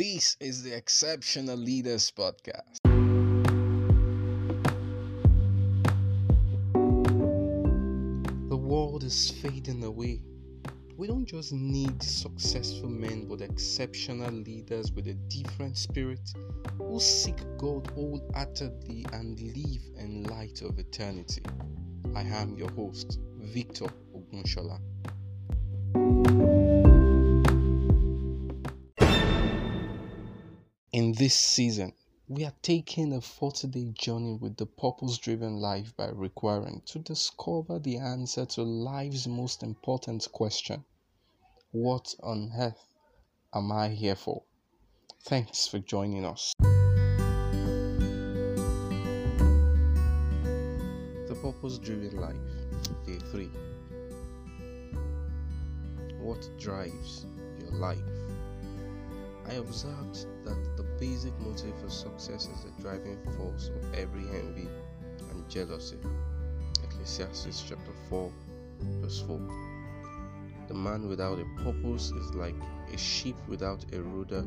This is the Exceptional Leaders Podcast. The world is fading away. We don't just need successful men, but exceptional leaders with a different spirit who seek God wholeheartedly and live in light of eternity. I am your host, Victor Ogunshola. This season, we are taking a 40 day journey with the purpose driven life by requiring to discover the answer to life's most important question What on earth am I here for? Thanks for joining us. The purpose driven life, day 3. What drives your life? I observed that the basic motive for success is the driving force of every envy and jealousy. Ecclesiastes chapter 4, verse 4. The man without a purpose is like a sheep without a rudder,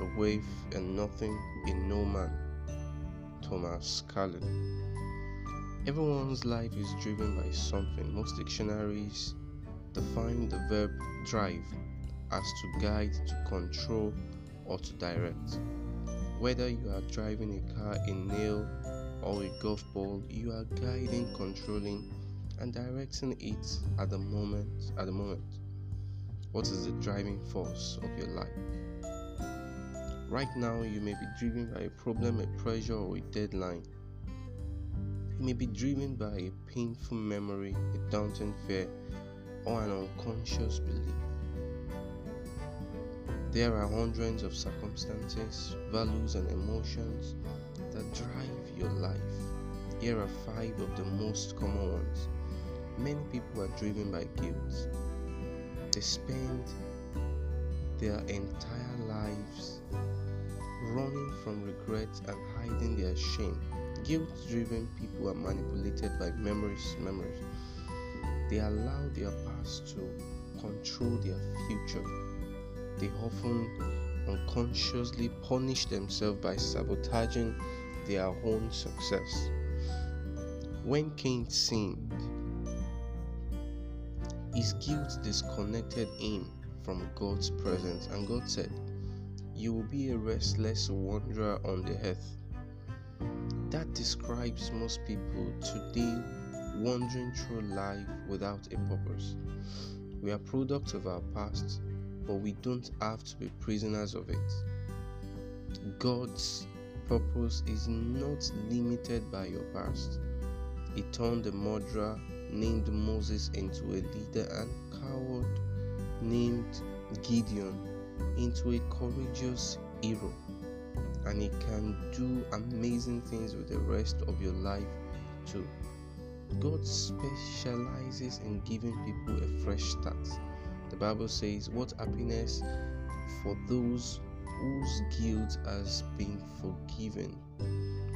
a wave and nothing in no man. Thomas Carlyle. Everyone's life is driven by something. Most dictionaries define the verb drive as to guide, to control, or to direct. Whether you are driving a car, a nail, or a golf ball, you are guiding, controlling, and directing it at the moment. At the moment, what is the driving force of your life? Right now, you may be driven by a problem, a pressure, or a deadline. You may be driven by a painful memory, a daunting fear, or an unconscious belief. There are hundreds of circumstances, values, and emotions that drive your life. Here are five of the most common ones. Many people are driven by guilt. They spend their entire lives running from regret and hiding their shame. Guilt driven people are manipulated by memories, memories. They allow their past to control their future they often unconsciously punish themselves by sabotaging their own success. When Cain sinned, his guilt disconnected him from God's presence, and God said, You will be a restless wanderer on the earth. That describes most people today wandering through life without a purpose. We are products of our past but we don't have to be prisoners of it. God's purpose is not limited by your past. He turned a murderer named Moses into a leader and coward named Gideon into a courageous hero. And he can do amazing things with the rest of your life too. God specializes in giving people a fresh start. The Bible says, What happiness for those whose guilt has been forgiven.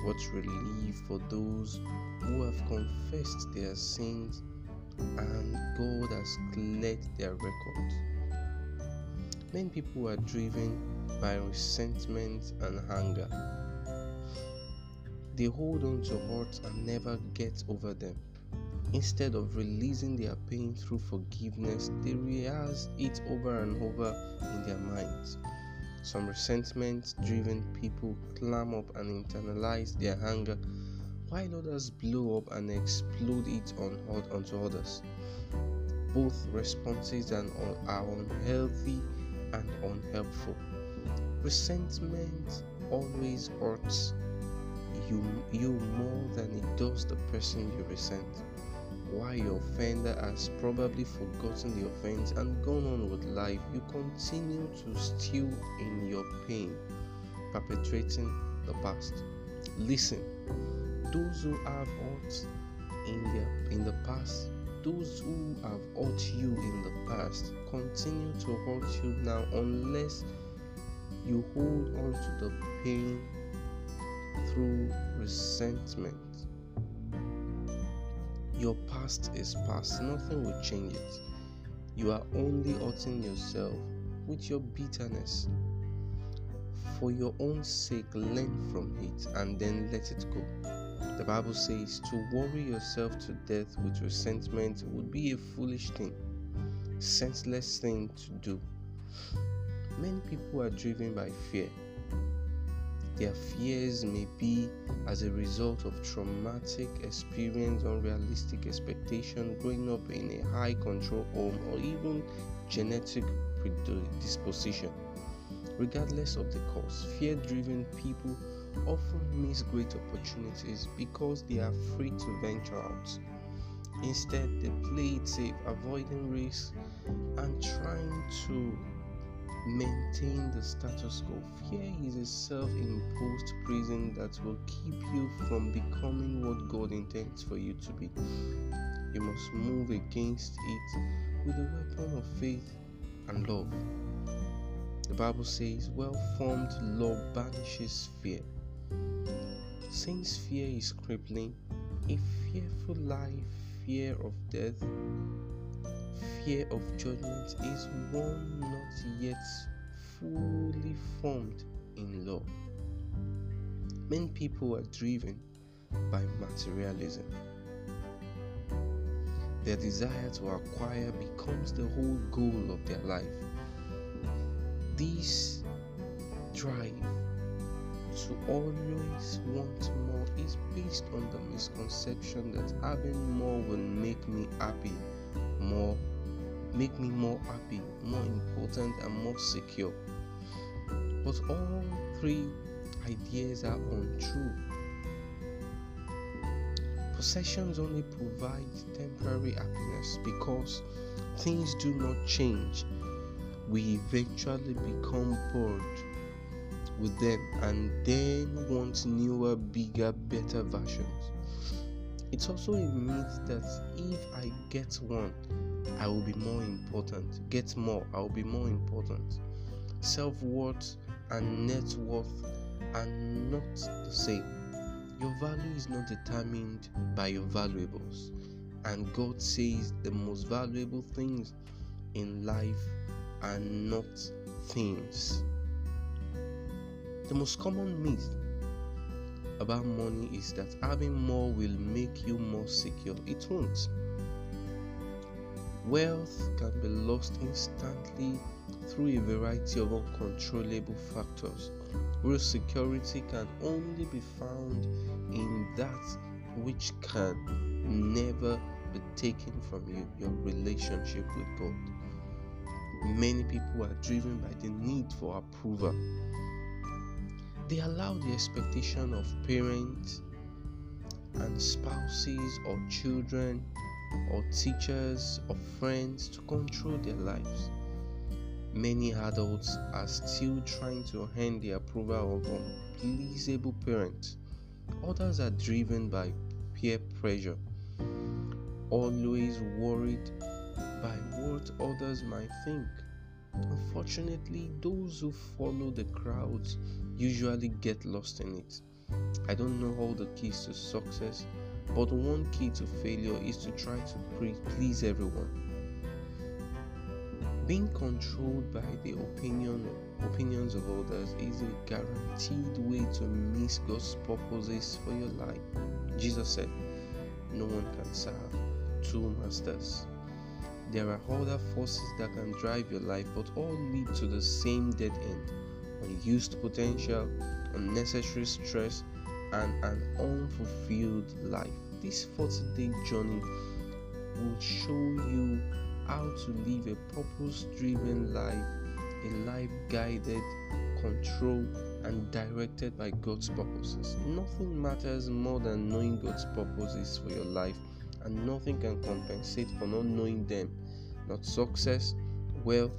What relief for those who have confessed their sins and God has cleared their record. Many people are driven by resentment and anger. They hold on to hurts and never get over them. Instead of releasing their pain through forgiveness, they rehearse it over and over in their minds. Some resentment driven people clam up and internalize their anger, while others blow up and explode it on, onto others. Both responses are unhealthy and unhelpful. Resentment always hurts you, you more than it does the person you resent while your offender has probably forgotten the offense and gone on with life, you continue to stew in your pain, perpetrating the past. Listen, those who have hurt in in the past, those who have hurt you in the past, continue to hurt you now unless you hold on to the pain through resentment. Your past is past, nothing will change it. You are only hurting yourself with your bitterness. for your own sake, learn from it and then let it go. The Bible says to worry yourself to death with resentment would be a foolish thing, senseless thing to do. Many people are driven by fear. Their fears may be as a result of traumatic experience, unrealistic expectation, growing up in a high control home, or even genetic predisposition. Regardless of the cause, fear driven people often miss great opportunities because they are afraid to venture out. Instead, they play it safe, avoiding risks and trying to maintain the status quo. Fear is a self imposed prison that will keep you from becoming what God intends for you to be. You must move against it with a weapon of faith and love. The Bible says, Well formed love banishes fear. Since fear is crippling, a fearful life, fear of death, fear of judgment is one not yet fully formed in law. Many people are driven by materialism. Their desire to acquire becomes the whole goal of their life. This drive to always want more is based on the misconception that having more will make me happy, more make me more happy, more important, and more secure. But all three ideas are untrue. Possessions only provide temporary happiness because things do not change. We eventually become bored with them and then want newer, bigger, better versions. It's also a myth that if I get one, I will be more important. Get more, I will be more important. Self worth and net worth are not the same. Your value is not determined by your valuables, and God says the most valuable things in life are not things. The most common myth about money is that having more will make you more secure. It won't. Wealth can be lost instantly through a variety of uncontrollable factors. Real security can only be found in that which can never be taken from you your relationship with God. Many people are driven by the need for approval they allow the expectation of parents and spouses or children or teachers or friends to control their lives. Many adults are still trying to earn the approval of unpleasable parents. Others are driven by peer pressure, always worried by what others might think. Unfortunately, those who follow the crowds usually get lost in it. I don't know all the keys to success, but one key to failure is to try to please everyone. Being controlled by the opinion opinions of others is a guaranteed way to miss God's purposes for your life. Jesus said, No one can serve two masters. There are other forces that can drive your life, but all lead to the same dead end unused potential, unnecessary stress, and an unfulfilled life. This 40 day journey will show you how to live a purpose driven life, a life guided, controlled, and directed by God's purposes. Nothing matters more than knowing God's purposes for your life and nothing can compensate for not knowing them, not success, wealth,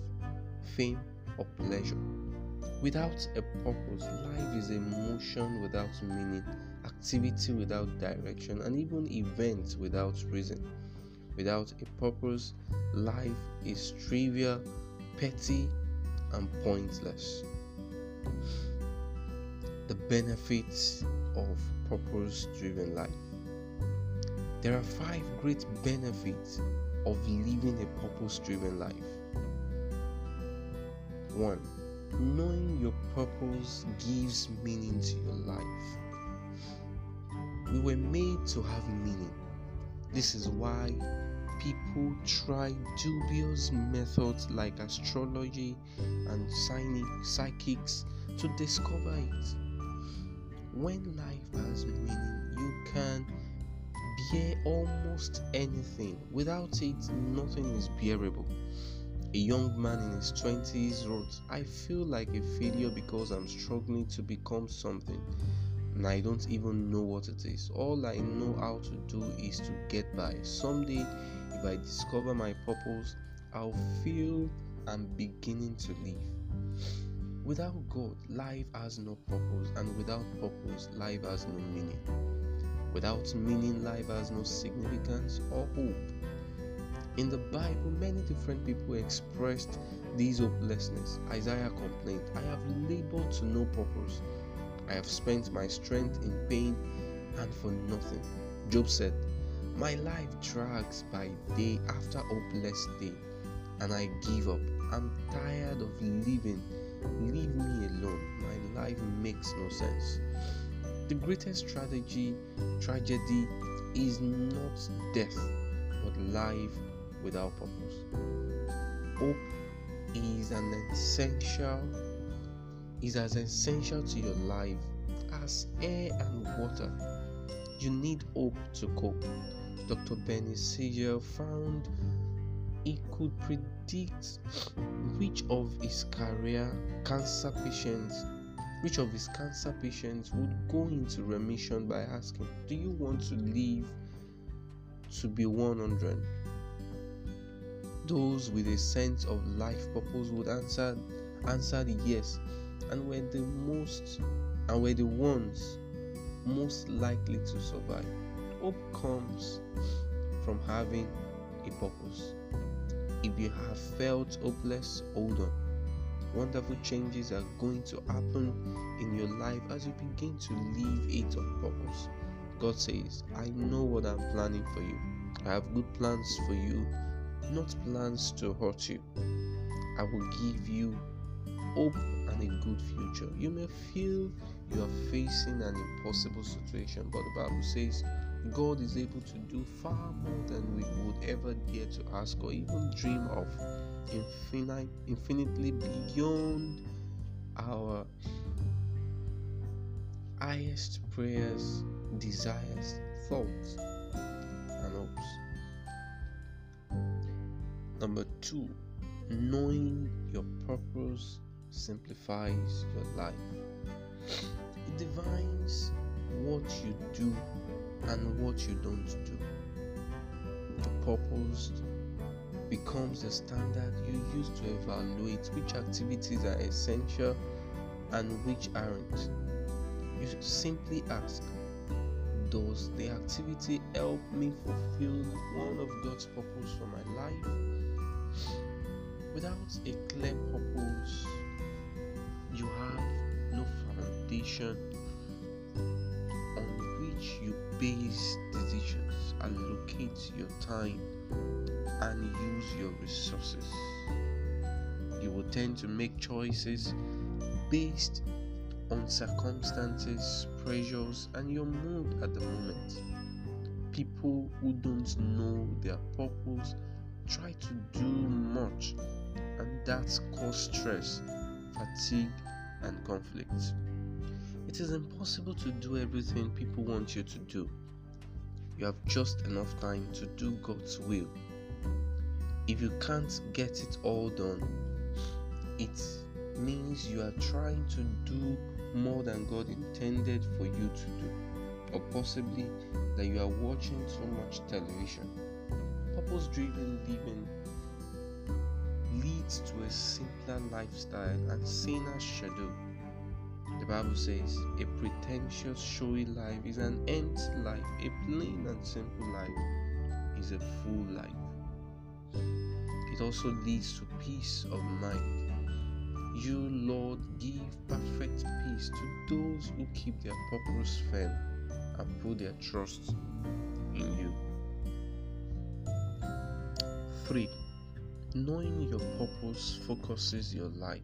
fame, or pleasure. Without a purpose, life is a motion without meaning, activity without direction, and even events without reason. Without a purpose, life is trivial, petty, and pointless. The benefits of purpose driven life. There are five great benefits of living a purpose driven life. 1. Knowing your purpose gives meaning to your life. We were made to have meaning. This is why people try dubious methods like astrology and psychics to discover it. When life has meaning, you can bear almost anything. Without it, nothing is bearable. A young man in his 20s wrote, I feel like a failure because I'm struggling to become something and I don't even know what it is. All I know how to do is to get by. Someday, if I discover my purpose, I'll feel I'm beginning to live. Without God, life has no purpose, and without purpose, life has no meaning. Without meaning, life has no significance or hope. In the Bible, many different people expressed this hopelessness. Isaiah complained, I have labored to no purpose. I have spent my strength in pain and for nothing. Job said, My life drags by day after hopeless day, and I give up. I'm tired of living. Leave me alone. My life makes no sense. The greatest tragedy tragedy is not death, but life without purpose. Hope is an essential is as essential to your life as air and water. You need hope to cope. Dr. Bernie Siegel found he could predict which of his career cancer patients which of his cancer patients would go into remission by asking do you want to live to be 100 those with a sense of life purpose would answer answered yes and were the most and were the ones most likely to survive. Hope comes from having a purpose. If you have felt hopeless, hold on. Wonderful changes are going to happen in your life as you begin to live it on purpose. God says, I know what I'm planning for you. I have good plans for you, not plans to hurt you. I will give you hope and a good future. You may feel you are facing an impossible situation, but the Bible says God is able to do far more than we would ever dare to ask or even dream of, infinite, infinitely beyond our highest prayers, desires, thoughts, and hopes. Number two, knowing your purpose simplifies your life. It defines what you do and what you don't do. The purpose becomes the standard you use to evaluate which activities are essential and which aren't. You simply ask, does the activity help me fulfill one of God's purpose for my life? Without a clear purpose, you have no foundation on which you base decisions, allocate your time, and use your resources. You will tend to make choices based on circumstances, pressures, and your mood at the moment. People who don't know their purpose try to do much, and that causes stress, fatigue, and conflict. It is impossible to do everything people want you to do. You have just enough time to do God's will. If you can't get it all done, it means you are trying to do more than God intended for you to do, or possibly that you are watching too much television. Purpose driven living leads to a simpler lifestyle and saner schedule. Bible says a pretentious, showy life is an empty life, a plain and simple life is a full life. It also leads to peace of mind. You, Lord, give perfect peace to those who keep their purpose firm and put their trust in you. 3. Knowing your purpose focuses your life.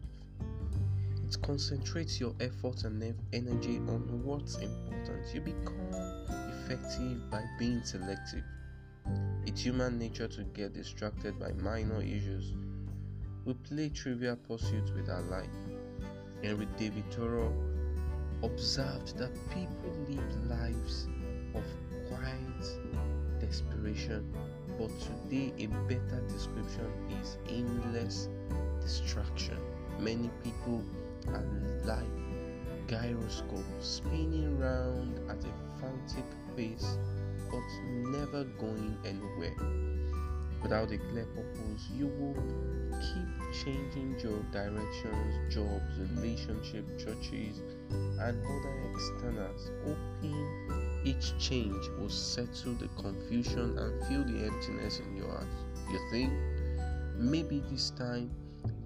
It concentrates your effort and energy on what's important. You become effective by being selective. It's human nature to get distracted by minor issues. We play trivial pursuits with our life. Henry David Thoreau observed that people live lives of quiet desperation, but today a better description is aimless distraction. Many people are like gyroscope spinning round at a frantic pace but never going anywhere. Without a clear purpose, you will keep changing your directions, jobs, relationship, churches, and other externals, hoping each change will settle the confusion and fill the emptiness in your heart. You think maybe this time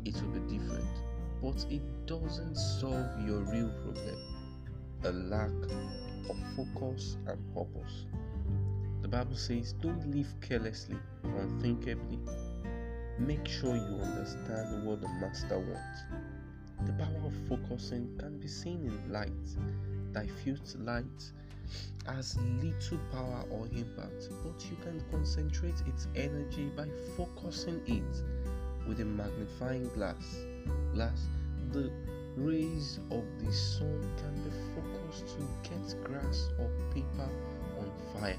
it will be different, but it doesn't solve your real problem a lack of focus and purpose. The Bible says, Don't live carelessly, unthinkably. Make sure you understand what the Master wants. The power of focusing can be seen in light. Diffuse light has little power or impact, but you can concentrate its energy by focusing it with a magnifying glass. Glass, the rays of the sun can be focused to get grass or paper on fire.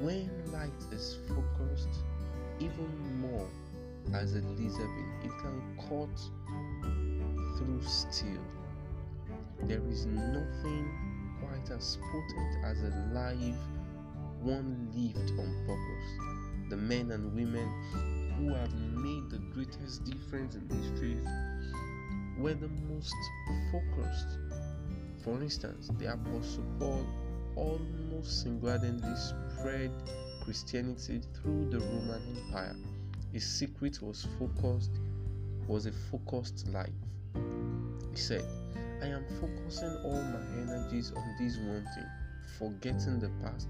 When light is focused even more as a laser beam, it can cut through steel. There is nothing quite as potent as a life one lived on purpose. The men and women who have made the greatest difference in history were the most focused. For instance, the Apostle Paul almost single-handedly spread Christianity through the Roman Empire. His secret was focused was a focused life. He said, I am focusing all my energies on this one thing, forgetting the past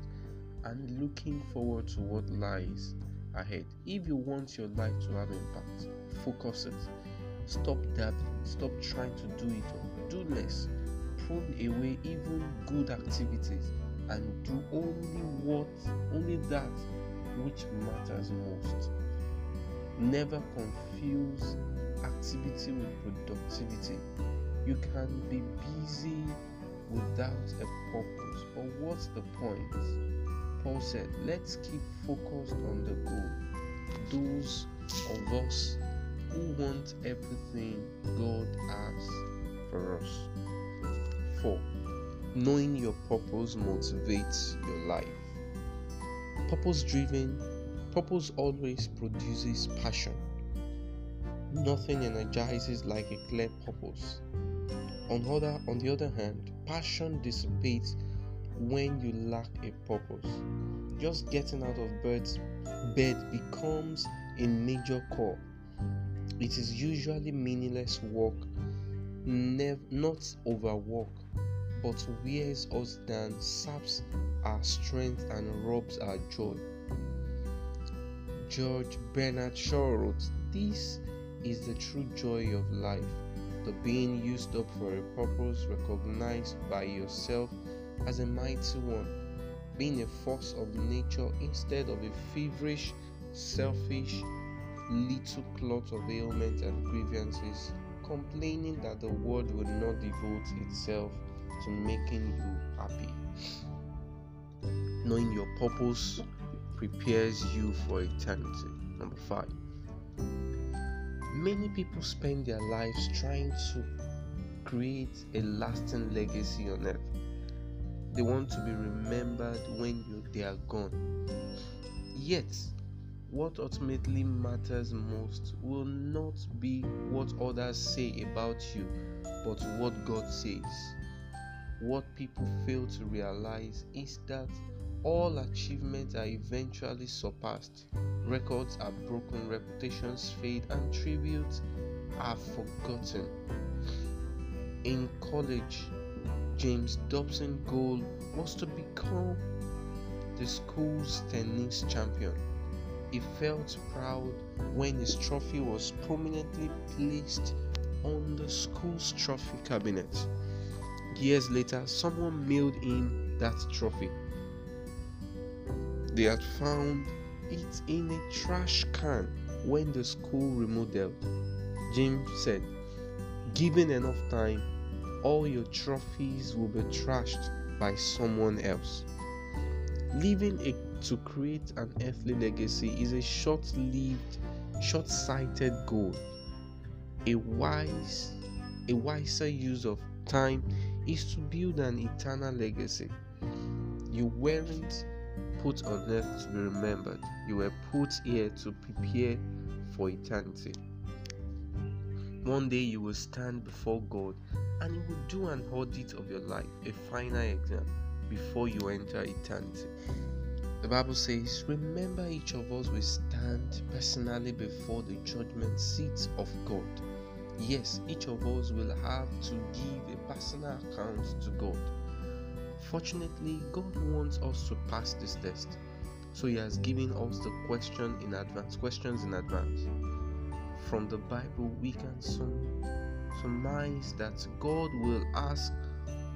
and looking forward to what lies ahead. If you want your life to have impact, focus it. Stop dabbling, stop trying to do it all. Do less. Prune away even good activities and do only what only that which matters most. Never confuse activity with productivity. You can be busy without a purpose, but what's the point? Paul said, Let's keep focused on the goal. Those of us who want everything God has for us. 4. Knowing your purpose motivates your life. Purpose driven, purpose always produces passion. Nothing energizes like a clear purpose. On, other, on the other hand, passion dissipates when you lack a purpose. Just getting out of bed's bed becomes a major core. It is usually meaningless work, nev- not overwork, but wears us down, saps our strength, and robs our joy. George Bernard Shaw wrote, This is the true joy of life, the being used up for a purpose recognized by yourself as a mighty one, being a force of nature instead of a feverish, selfish, little clot of ailments and grievances, complaining that the world will not devote itself to making you happy. Knowing your purpose prepares you for eternity. Number five. Many people spend their lives trying to create a lasting legacy on earth. They want to be remembered when you, they are gone. Yet, what ultimately matters most will not be what others say about you, but what God says. What people fail to realize is that all achievements are eventually surpassed, records are broken, reputations fade, and tributes are forgotten. In college, James Dobson's goal was to become the school's tennis champion. He felt proud when his trophy was prominently placed on the school's trophy cabinet. Years later, someone mailed in that trophy. They had found it in a trash can when the school remodeled. Jim said, Given enough time, all your trophies will be trashed by someone else. Living a, to create an earthly legacy is a short lived, short sighted goal. A wise, a wiser use of time is to build an eternal legacy. You weren't put on earth to be remembered, you were put here to prepare for eternity. One day you will stand before God and He will do an audit of your life, a final exam, before you enter eternity. The Bible says, Remember, each of us will stand personally before the judgment seat of God. Yes, each of us will have to give a personal account to God. Fortunately, God wants us to pass this test. So he has given us the question in advance, questions in advance. From the Bible, we can surmise that God will ask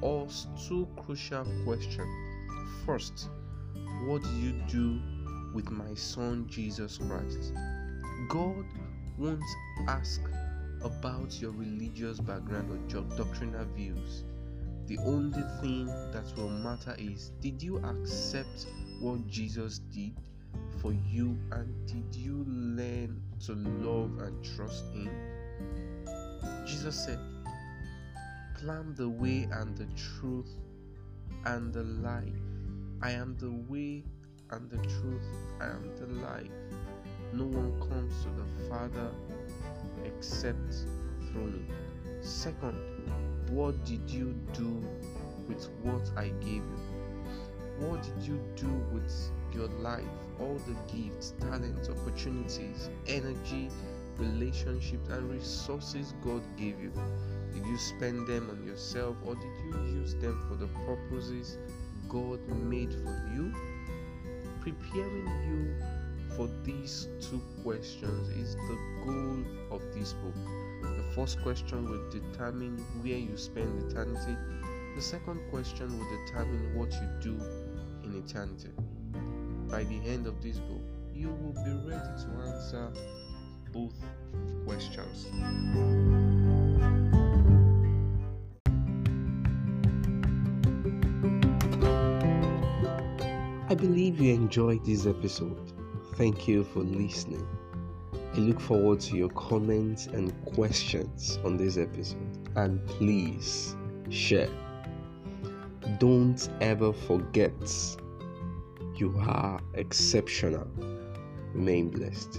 us two crucial questions. First, what do you do with my son Jesus Christ? God won't ask about your religious background or your doctrinal views. The only thing that will matter is did you accept what Jesus did for you and did you learn to love and trust Him? Jesus said, Climb the way and the truth and the life. I am the way and the truth and the life. No one comes to the Father except through me. Second, what did you do with what I gave you? What did you do with your life? All the gifts, talents, opportunities, energy, relationships, and resources God gave you. Did you spend them on yourself or did you use them for the purposes God made for you? Preparing you for these two questions is the goal of this book. The first question will determine where you spend eternity. The second question will determine what you do in eternity. By the end of this book, you will be ready to answer both questions. I believe you enjoyed this episode. Thank you for listening. I look forward to your comments and questions on this episode. And please share. Don't ever forget you are exceptional. Remain blessed.